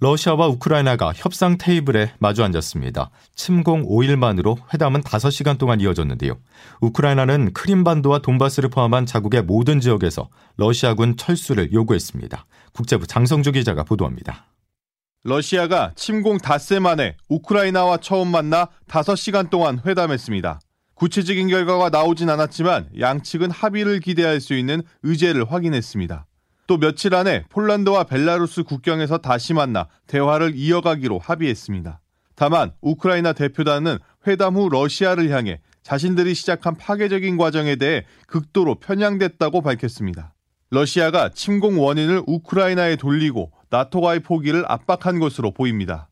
러시아와 우크라이나가 협상 테이블에 마주 앉았습니다. 침공 5일 만으로 회담은 5시간 동안 이어졌는데요. 우크라이나는 크림반도와 돈바스를 포함한 자국의 모든 지역에서 러시아군 철수를 요구했습니다. 국제부 장성주 기자가 보도합니다. 러시아가 침공 닷새 만에 우크라이나와 처음 만나 5시간 동안 회담했습니다. 구체적인 결과가 나오진 않았지만 양측은 합의를 기대할 수 있는 의제를 확인했습니다. 또 며칠 안에 폴란드와 벨라루스 국경에서 다시 만나 대화를 이어가기로 합의했습니다. 다만 우크라이나 대표단은 회담 후 러시아를 향해 자신들이 시작한 파괴적인 과정에 대해 극도로 편향됐다고 밝혔습니다. 러시아가 침공 원인을 우크라이나에 돌리고 나토와의 포기를 압박한 것으로 보입니다.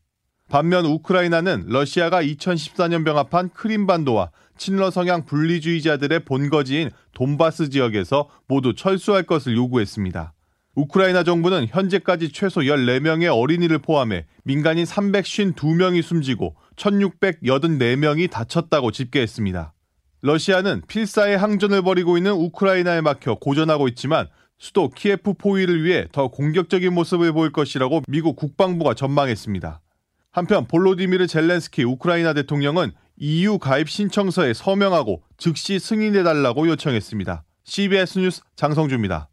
반면 우크라이나는 러시아가 2014년 병합한 크림반도와 친러 성향 분리주의자들의 본거지인 돈바스 지역에서 모두 철수할 것을 요구했습니다. 우크라이나 정부는 현재까지 최소 14명의 어린이를 포함해 민간인 352명이 숨지고 1684명이 다쳤다고 집계했습니다. 러시아는 필사의 항전을 벌이고 있는 우크라이나에 막혀 고전하고 있지만 수도 키예프 포위를 위해 더 공격적인 모습을 보일 것이라고 미국 국방부가 전망했습니다. 한편 볼로디미르 젤렌스키 우크라이나 대통령은 EU 가입 신청서에 서명하고 즉시 승인해달라고 요청했습니다. CBS 뉴스 장성주입니다.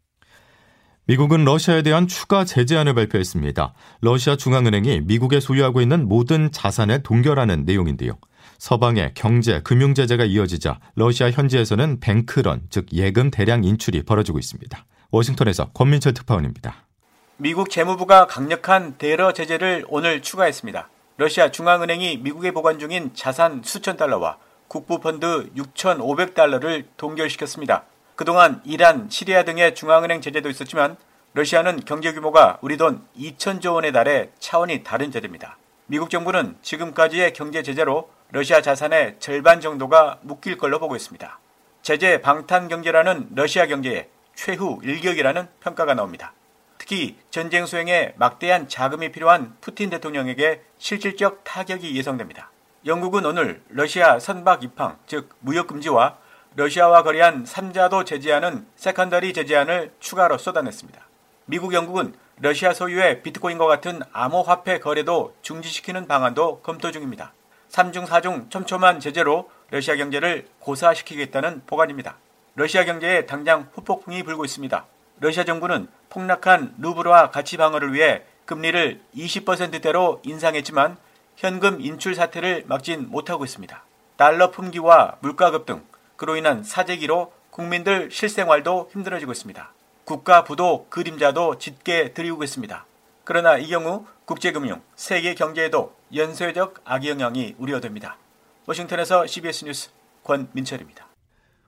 미국은 러시아에 대한 추가 제재안을 발표했습니다. 러시아 중앙은행이 미국에 소유하고 있는 모든 자산을 동결하는 내용인데요. 서방의 경제, 금융 제재가 이어지자 러시아 현지에서는 뱅크런, 즉 예금 대량 인출이 벌어지고 있습니다. 워싱턴에서 권민철 특파원입니다. 미국 재무부가 강력한 대러 제재를 오늘 추가했습니다. 러시아 중앙은행이 미국에 보관 중인 자산 수천 달러와 국부펀드 6,500달러를 동결시켰습니다. 그동안 이란, 시리아 등의 중앙은행 제재도 있었지만 러시아는 경제 규모가 우리 돈 2천조 원에 달해 차원이 다른 제재입니다. 미국 정부는 지금까지의 경제 제재로 러시아 자산의 절반 정도가 묶일 걸로 보고 있습니다. 제재 방탄 경제라는 러시아 경제의 최후 일격이라는 평가가 나옵니다. 특히 전쟁 수행에 막대한 자금이 필요한 푸틴 대통령에게 실질적 타격이 예상됩니다. 영국은 오늘 러시아 선박 입항, 즉 무역 금지와 러시아와 거래한 3자도 제재하는 secondary 제재안을 추가로 쏟아냈습니다. 미국, 영국은 러시아 소유의 비트코인과 같은 암호화폐 거래도 중지시키는 방안도 검토 중입니다. 3중 4중 촘촘한 제재로 러시아 경제를 고사시키겠다는 보관입니다. 러시아 경제에 당장 후폭풍이 불고 있습니다. 러시아 정부는 폭락한 루블화 가치 방어를 위해 금리를 20%대로 인상했지만 현금 인출 사태를 막진 못하고 있습니다. 달러 품귀와 물가 급등, 그로 인한 사재기로 국민들 실생활도 힘들어지고 있습니다. 국가 부도 그림자도 짙게 드리우고 있습니다. 그러나 이 경우 국제금융, 세계 경제에도 연쇄적 악영향이 우려됩니다. 워싱턴에서 CBS 뉴스 권민철입니다.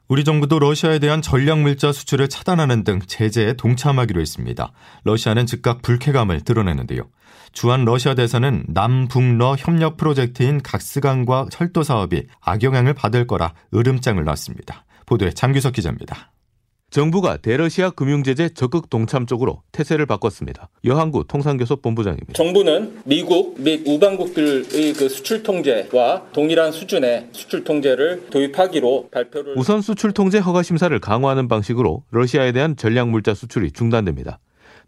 우리 정부도 러시아에 대한 전략물자 수출을 차단하는 등 제재에 동참하기로 했습니다. 러시아는 즉각 불쾌감을 드러내는데요. 주한 러시아 대사는 남북러 협력 프로젝트인 각스강과 철도 사업이 악영향을 받을 거라 으름장을 놨습니다. 보도에 장규석 기자입니다. 정부가 대러시아 금융제재 적극 동참 쪽으로 태세를 바꿨습니다. 여한구 통상교섭 본부장입니다. 정부는 미국 및 우방국들의 그 수출 통제와 동일한 수준의 수출 통제를 도입하기로 발표를 우선 수출 통제 허가 심사를 강화하는 방식으로 러시아에 대한 전략 물자 수출이 중단됩니다.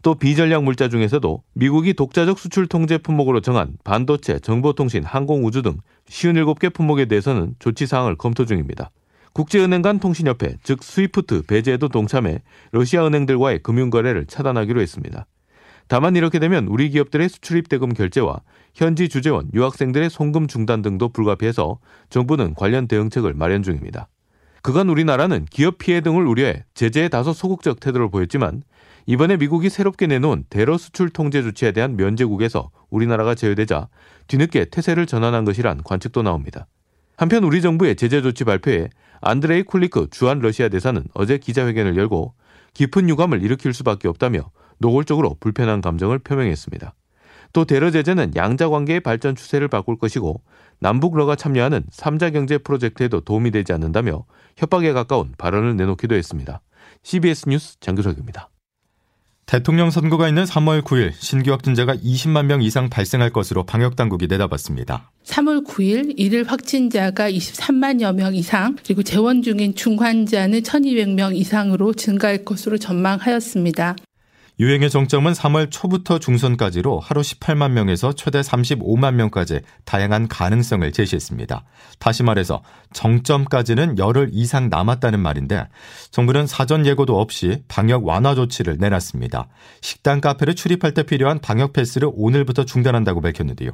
또 비전략 물자 중에서도 미국이 독자적 수출 통제 품목으로 정한 반도체, 정보통신, 항공우주 등 57개 품목에 대해서는 조치 사항을 검토 중입니다. 국제은행 간 통신협회, 즉 스위프트 배제에도 동참해 러시아 은행들과의 금융거래를 차단하기로 했습니다. 다만 이렇게 되면 우리 기업들의 수출입 대금 결제와 현지 주재원, 유학생들의 송금 중단 등도 불가피해서 정부는 관련 대응책을 마련 중입니다. 그간 우리나라는 기업 피해 등을 우려해 제재에 다소 소극적 태도를 보였지만 이번에 미국이 새롭게 내놓은 대러 수출 통제 조치에 대한 면제국에서 우리나라가 제외되자 뒤늦게 태세를 전환한 것이란 관측도 나옵니다. 한편 우리 정부의 제재 조치 발표에 안드레이 쿨리크 주한 러시아 대사는 어제 기자회견을 열고 깊은 유감을 일으킬 수밖에 없다며 노골적으로 불편한 감정을 표명했습니다. 또 대러 제재는 양자 관계의 발전 추세를 바꿀 것이고 남북 러가 참여하는 3자 경제 프로젝트에도 도움이 되지 않는다며 협박에 가까운 발언을 내놓기도 했습니다. CBS 뉴스 장규석입니다. 대통령 선거가 있는 3월 9일 신규 확진자가 20만 명 이상 발생할 것으로 방역 당국이 내다봤습니다. 3월 9일 일일 확진자가 23만여 명 이상 그리고 재원 중인 중환자는 1,200명 이상으로 증가할 것으로 전망하였습니다. 유행의 정점은 3월 초부터 중순까지로 하루 18만 명에서 최대 35만 명까지 다양한 가능성을 제시했습니다. 다시 말해서 정점까지는 열흘 이상 남았다는 말인데 정부는 사전 예고도 없이 방역 완화 조치를 내놨습니다. 식당 카페를 출입할 때 필요한 방역 패스를 오늘부터 중단한다고 밝혔는데요.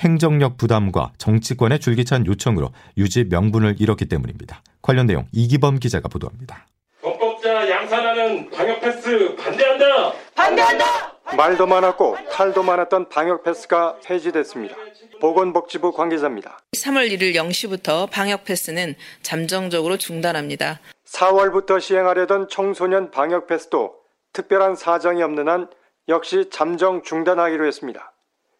행정력 부담과 정치권의 줄기찬 요청으로 유지 명분을 잃었기 때문입니다. 관련 내용 이기범 기자가 보도합니다. 양산하는 방역 패스 반대한다. 반대한다. 말도 많았고 탈도 많았던 방역 패스가 폐지됐습니다. 보건복지부 관계자입니다. 3월 1일 0시부터 방역 패스는 잠정적으로 중단합니다. 4월부터 시행하려던 청소년 방역 패스도 특별한 사정이 없는 한 역시 잠정 중단하기로 했습니다.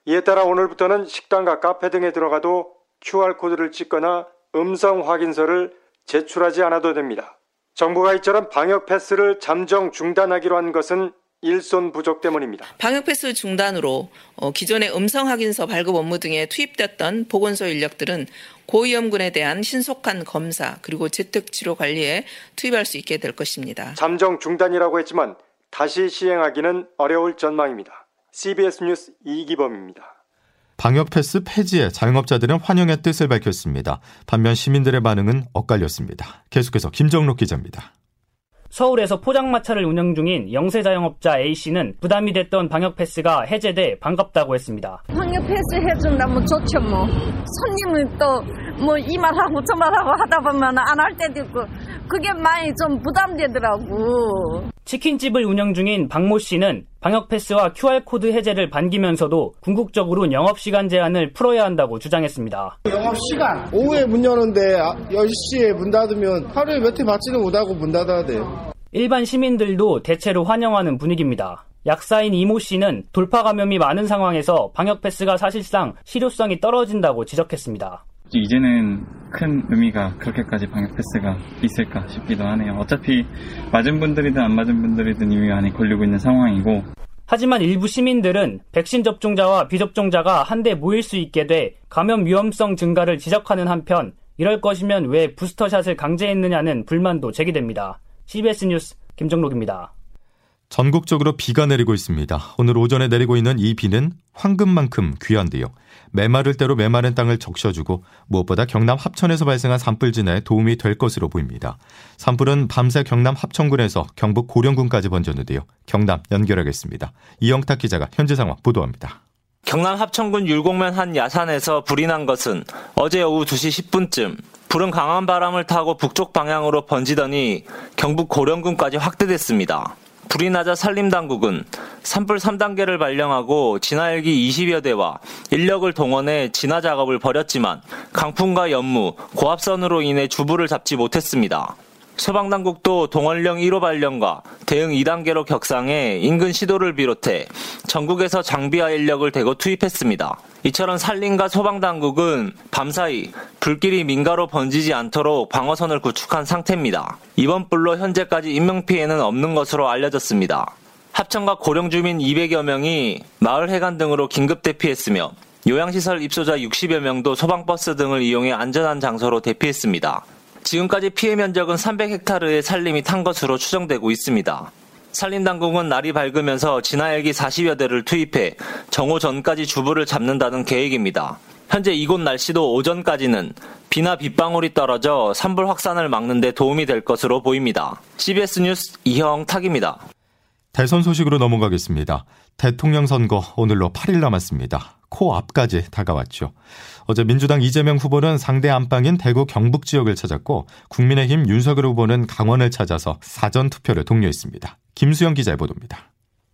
이에 따라 오늘부터는 식당과 카페 등에 들어가도 QR코드를 찍거나 음성 확인서를 제출하지 않아도 됩니다. 정부가 이처럼 방역 패스를 잠정 중단하기로 한 것은 일손 부족 때문입니다. 방역 패스 중단으로 어, 기존의 음성 확인서 발급 업무 등에 투입됐던 보건소 인력들은 고위험군에 대한 신속한 검사 그리고 재택 치료 관리에 투입할 수 있게 될 것입니다. 잠정 중단이라고 했지만 다시 시행하기는 어려울 전망입니다. CBS 뉴스 이기범입니다. 방역 패스 폐지에 자영업자들은 환영의 뜻을 밝혔습니다. 반면 시민들의 반응은 엇갈렸습니다. 계속해서 김정록 기자입니다. 서울에서 포장마차를 운영 중인 영세 자영업자 A씨는 부담이 됐던 방역 패스가 해제돼 반갑다고 했습니다. 방역 패스 해준다면 좋죠 뭐. 손님은 또 뭐 이 말하고 저 말하고 하다 보면 안 할 때도 있고 그게 많이 좀 부담되더라고. 치킨집을 운영 중인 박모 씨는 방역 패스와 QR코드 해제를 반기면서도 궁극적으로 영업시간 제한을 풀어야 한다고 주장했습니다. 영업시간 오후에 문 여는데 10시에 문 닫으면 하루에 몇 회 받지는 못하고 문 닫아야 돼요. 일반 시민들도 대체로 환영하는 분위기입니다. 약사인 이모 씨는 돌파 감염이 많은 상황에서 방역 패스가 사실상 실효성이 떨어진다고 지적했습니다. 이제는 큰 의미가 그렇게까지 방역 패스가 있을까 싶기도 하네요. 어차피 맞은 분들이든 안 맞은 분들이든 이미 많이 걸리고 있는 상황이고. 하지만 일부 시민들은 백신 접종자와 비접종자가 한데 모일 수 있게 돼 감염 위험성 증가를 지적하는 한편 이럴 것이면 왜 부스터샷을 강제했느냐는 불만도 제기됩니다. CBS 뉴스 김정록입니다. 전국적으로 비가 내리고 있습니다. 오늘 오전에 내리고 있는 이 비는 황금만큼 귀한데요. 메마를 대로 메마른 땅을 적셔주고 무엇보다 경남 합천에서 발생한 산불진에 도움이 될 것으로 보입니다. 산불은 밤새 경남 합천군에서 경북 고령군까지 번졌는데요. 경남 연결하겠습니다. 이영탁 기자가 현재 상황 보도합니다. 경남 합천군 율곡면 한 야산에서 불이 난 것은 어제 오후 2시 10분쯤 불은 강한 바람을 타고 북쪽 방향으로 번지더니 경북 고령군까지 확대됐습니다. 불이 나자 산림당국은 산불 3단계를 발령하고 진화헬기 20여 대와 인력을 동원해 진화 작업을 벌였지만 강풍과 연무, 고압선으로 인해 주부를 잡지 못했습니다. 소방당국도 동원령 1호 발령과 대응 2단계로 격상해 인근 시도를 비롯해 전국에서 장비와 인력을 대거 투입했습니다. 이처럼 산림과 소방 당국은 밤사이 불길이 민가로 번지지 않도록 방어선을 구축한 상태입니다. 이번 불로 현재까지 인명피해는 없는 것으로 알려졌습니다. 합천과 고령 주민 200여 명이 마을 해관 등으로 긴급 대피했으며 요양시설 입소자 60여 명도 소방버스 등을 이용해 안전한 장소로 대피했습니다. 지금까지 피해 면적은 300헥타르의 산림이 탄 것으로 추정되고 있습니다. 산림당국은 날이 밝으면서 진화헬기 40여 대를 투입해 정오 전까지 주부를 잡는다는 계획입니다. 현재 이곳 날씨도 오전까지는 비나 빗방울이 떨어져 산불 확산을 막는 데 도움이 될 것으로 보입니다. CBS 뉴스 이형 탁입니다. 대선 소식으로 넘어가겠습니다. 대통령 선거 오늘로 8일 남았습니다. 코앞까지 다가왔죠. 어제 민주당 이재명 후보는 상대 안방인 대구 경북 지역을 찾았고 국민의힘 윤석열 후보는 강원을 찾아서 사전 투표를 독려했습니다. 김수영 기자의 보도입니다.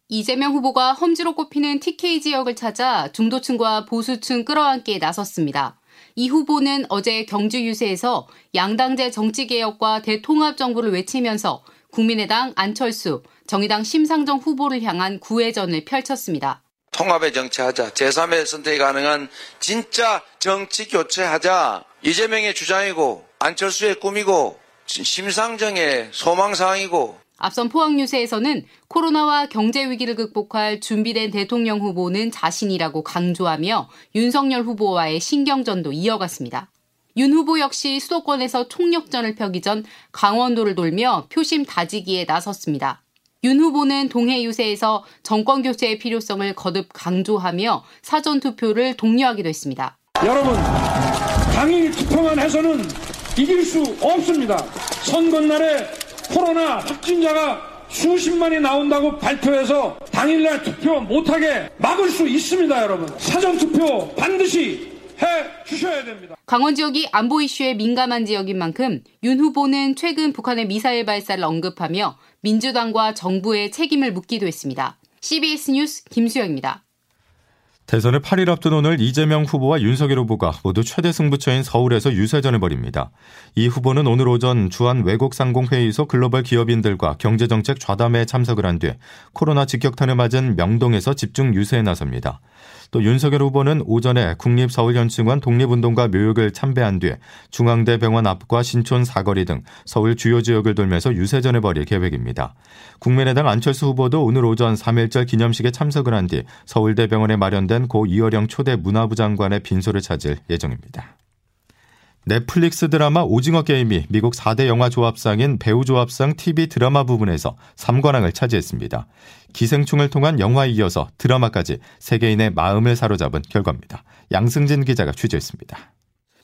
이재명 후보가 험지로 꼽히는 TK 지역을 찾아 중도층과 보수층 끌어안기에 나섰습니다. 이 후보는 어제 경주 유세에서 양당제 정치개혁과 대통합 정부를 외치면서 국민의당 안철수, 정의당 심상정 후보를 향한 구애전을 펼쳤습니다. 통합의 정치하자. 제3의 선택이 가능한 진짜 정치 교체하자. 이재명의 주장이고 안철수의 꿈이고 심상정의 소망사항이고 앞선 포항유세에서는 코로나와 경제 위기를 극복할 준비된 대통령 후보는 자신이라고 강조하며 윤석열 후보와의 신경전도 이어갔습니다. 윤 후보 역시 수도권에서 총력전을 펴기 전 강원도를 돌며 표심 다지기에 나섰습니다. 윤 후보는 동해 유세에서 정권 교체의 필요성을 거듭 강조하며 사전 투표를 독려하기도 했습니다. 여러분, 당일 투표만 해서는 이길 수 없습니다. 선거 날에 코로나 확진자가 수십만이 나온다고 발표해서 당일날 투표 못하게 막을 수 있습니다, 여러분. 사전 투표 반드시 해 주셔야 됩니다. 강원 지역이 안보 이슈에 민감한 지역인 만큼 윤 후보는 최근 북한의 미사일 발사를 언급하며 민주당과 정부의 책임을 묻기도 했습니다. CBS 뉴스 김수영입니다. 대선을 8일 앞둔 오늘 이재명 후보와 윤석열 후보가 모두 최대 승부처인 서울에서 유세전을 벌입니다. 이 후보는 오늘 오전 주한 외국상공회의소 글로벌 기업인들과 경제정책 좌담회에 참석을 한 뒤 코로나 직격탄을 맞은 명동에서 집중 유세에 나섭니다. 또 윤석열 후보는 오전에 국립서울현충원 독립운동가 묘역을 참배한 뒤 중앙대병원 앞과 신촌 사거리 등 서울 주요 지역을 돌면서 유세전을 벌일 계획입니다. 국민의당 안철수 후보도 오늘 오전 3.1절 기념식에 참석을 한 뒤 서울대병원에 마련된 고 이어령 초대 문화부 장관의 빈소를 찾을 예정입니다. 넷플릭스 드라마 오징어 게임이 미국 4대 영화 조합상인 배우 조합상 TV 드라마 부분에서 3관왕을 차지했습니다. 기생충을 통한 영화에 이어서 드라마까지 세계인의 마음을 사로잡은 결과입니다. 양승진 기자가 취재했습니다.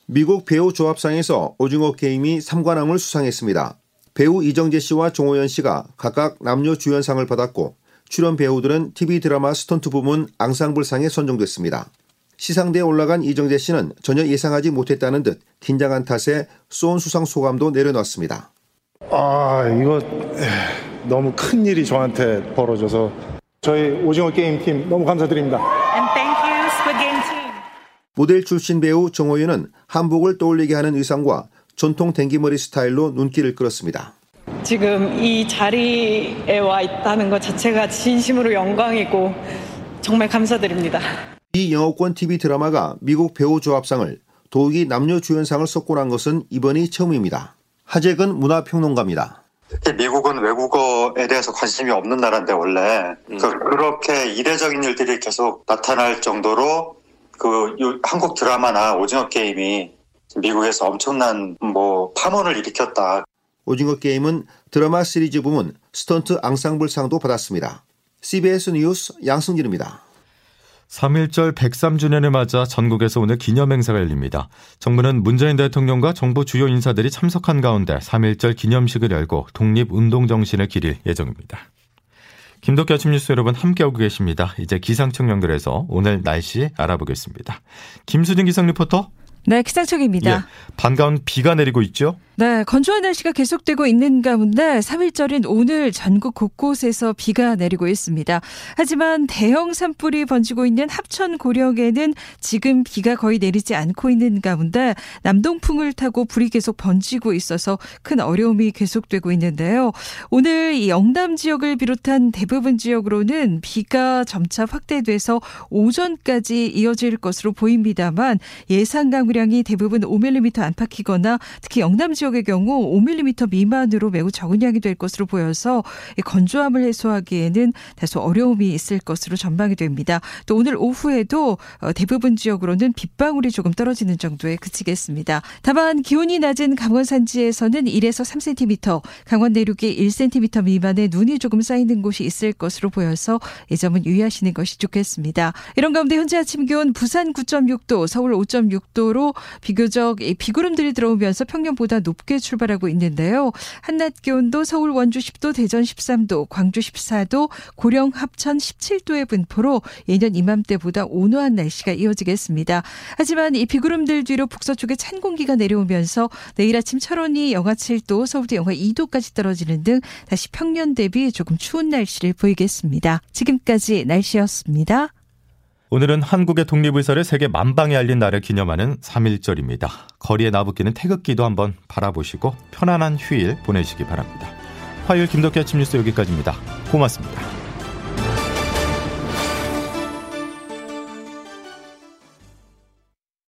미국 배우 조합상에서 오징어 게임이 3관왕을 수상했습니다. 배우 이정재 씨와 종호연 씨가 각각 남녀 주연상을 받았고 출연 배우들은 TV 드라마 스턴트 부문 앙상블상에 선정됐습니다. 시상대에 올라간 이정재 씨는 전혀 예상하지 못했다는 듯 긴장한 탓에 쏜 수상 소감도 내려놨습니다. 아 이거 너무 큰 일이 저한테 벌어져서 저희 오징어 게임 팀 너무 감사드립니다. 모델 출신 배우 정호윤은 한복을 떠올리게 하는 의상과 전통 댕기머리 스타일로 눈길을 끌었습니다. 지금 이 자리에 와 있다는 것 자체가 진심으로 영광이고 정말 감사드립니다. 이 영어권 TV 드라마가 미국 배우 조합상을 도우기 남녀 주연상을 석권한 것은 이번이 처음입니다. 하재근 문화평론가입니다. 특히 미국은 외국어에 대해서 관심이 없는 나라인데 원래 음. 그, 렇게 이례적인 일들이 계속 나타날 정도로 그 한국 드라마나 오징어 게임이 미국에서 엄청난 뭐 파문을 일으켰다. 오징어 게임은 드라마 시리즈 부문 스턴트 앙상블상도 받았습니다. CBS 뉴스 양승진입니다. 3.1절 103주년을 맞아 전국에서 오늘 기념행사가 열립니다. 정부는 문재인 대통령과 정부 주요 인사들이 참석한 가운데 3.1절 기념식을 열고 독립운동 정신을 기릴 예정입니다. 김덕기 아침 뉴스 여러분 함께하고 계십니다. 이제 기상청 연결해서 오늘 날씨 알아보겠습니다. 김수진 기상 리포터. 네, 기상청입니다. 예, 반가운 비가 내리고 있죠? 네, 건조한 날씨가 계속되고 있는 가운데 3일절인 오늘 전국 곳곳에서 비가 내리고 있습니다. 하지만 대형 산불이 번지고 있는 합천 고령에는 지금 비가 거의 내리지 않고 있는 가운데 남동풍을 타고 불이 계속 번지고 있어서 큰 어려움이 계속되고 있는데요. 오늘 이 영남 지역을 비롯한 대부분 지역으로는 비가 점차 확대돼서 오전까지 이어질 것으로 보입니다만 예상 강우량이 대부분 5mm 안팎이거나 특히 영남 지역 지역의 경우 5mm 미만으로 매우 적은 양이 될 것으로 보여서 건조함을 해소하기에는 다소 어려움이 있을 것으로 전망이 됩니다. 또 오늘 오후에도 어, 대부분 지역으로는 빗방울이 조금 떨어지는 정도에 그치겠습니다. 다만 기온이 낮은 강원 산지에서는 1에서 3cm, 강원 내륙에 1cm 미만의 눈이 조금 쌓이는 곳이 있을 것으로 보여서 이 점은 유의하시는 것이 좋겠습니다. 이런 가운데 현재 아침 기온 부산 9.6도, 서울 5.6도로 비교적 비구름들이 들어오면서 평년보다 높 높게 출발하고 있는데요. 한낮 기온도 서울 원주 10도, 대전 13도, 광주 14도, 고령 합천 17도의 분포로 예년 이맘때보다 온화한 날씨가 이어지겠습니다. 하지만 이 비구름들 뒤로 북서쪽에 찬 공기가 내려오면서 내일 아침 철원이 영하 7도, 서울도 영하 2도까지 떨어지는 등 다시 평년 대비 조금 추운 날씨를 보이겠습니다. 지금까지 날씨였습니다. 오늘은 한국의 독립의사를 세계 만방에 알린 날을 기념하는 3.1절입니다. 거리에 나부끼는 태극기도 한번 바라보시고 편안한 휴일 보내시기 바랍니다. 화요일 김덕기 아침 뉴스 여기까지입니다. 고맙습니다.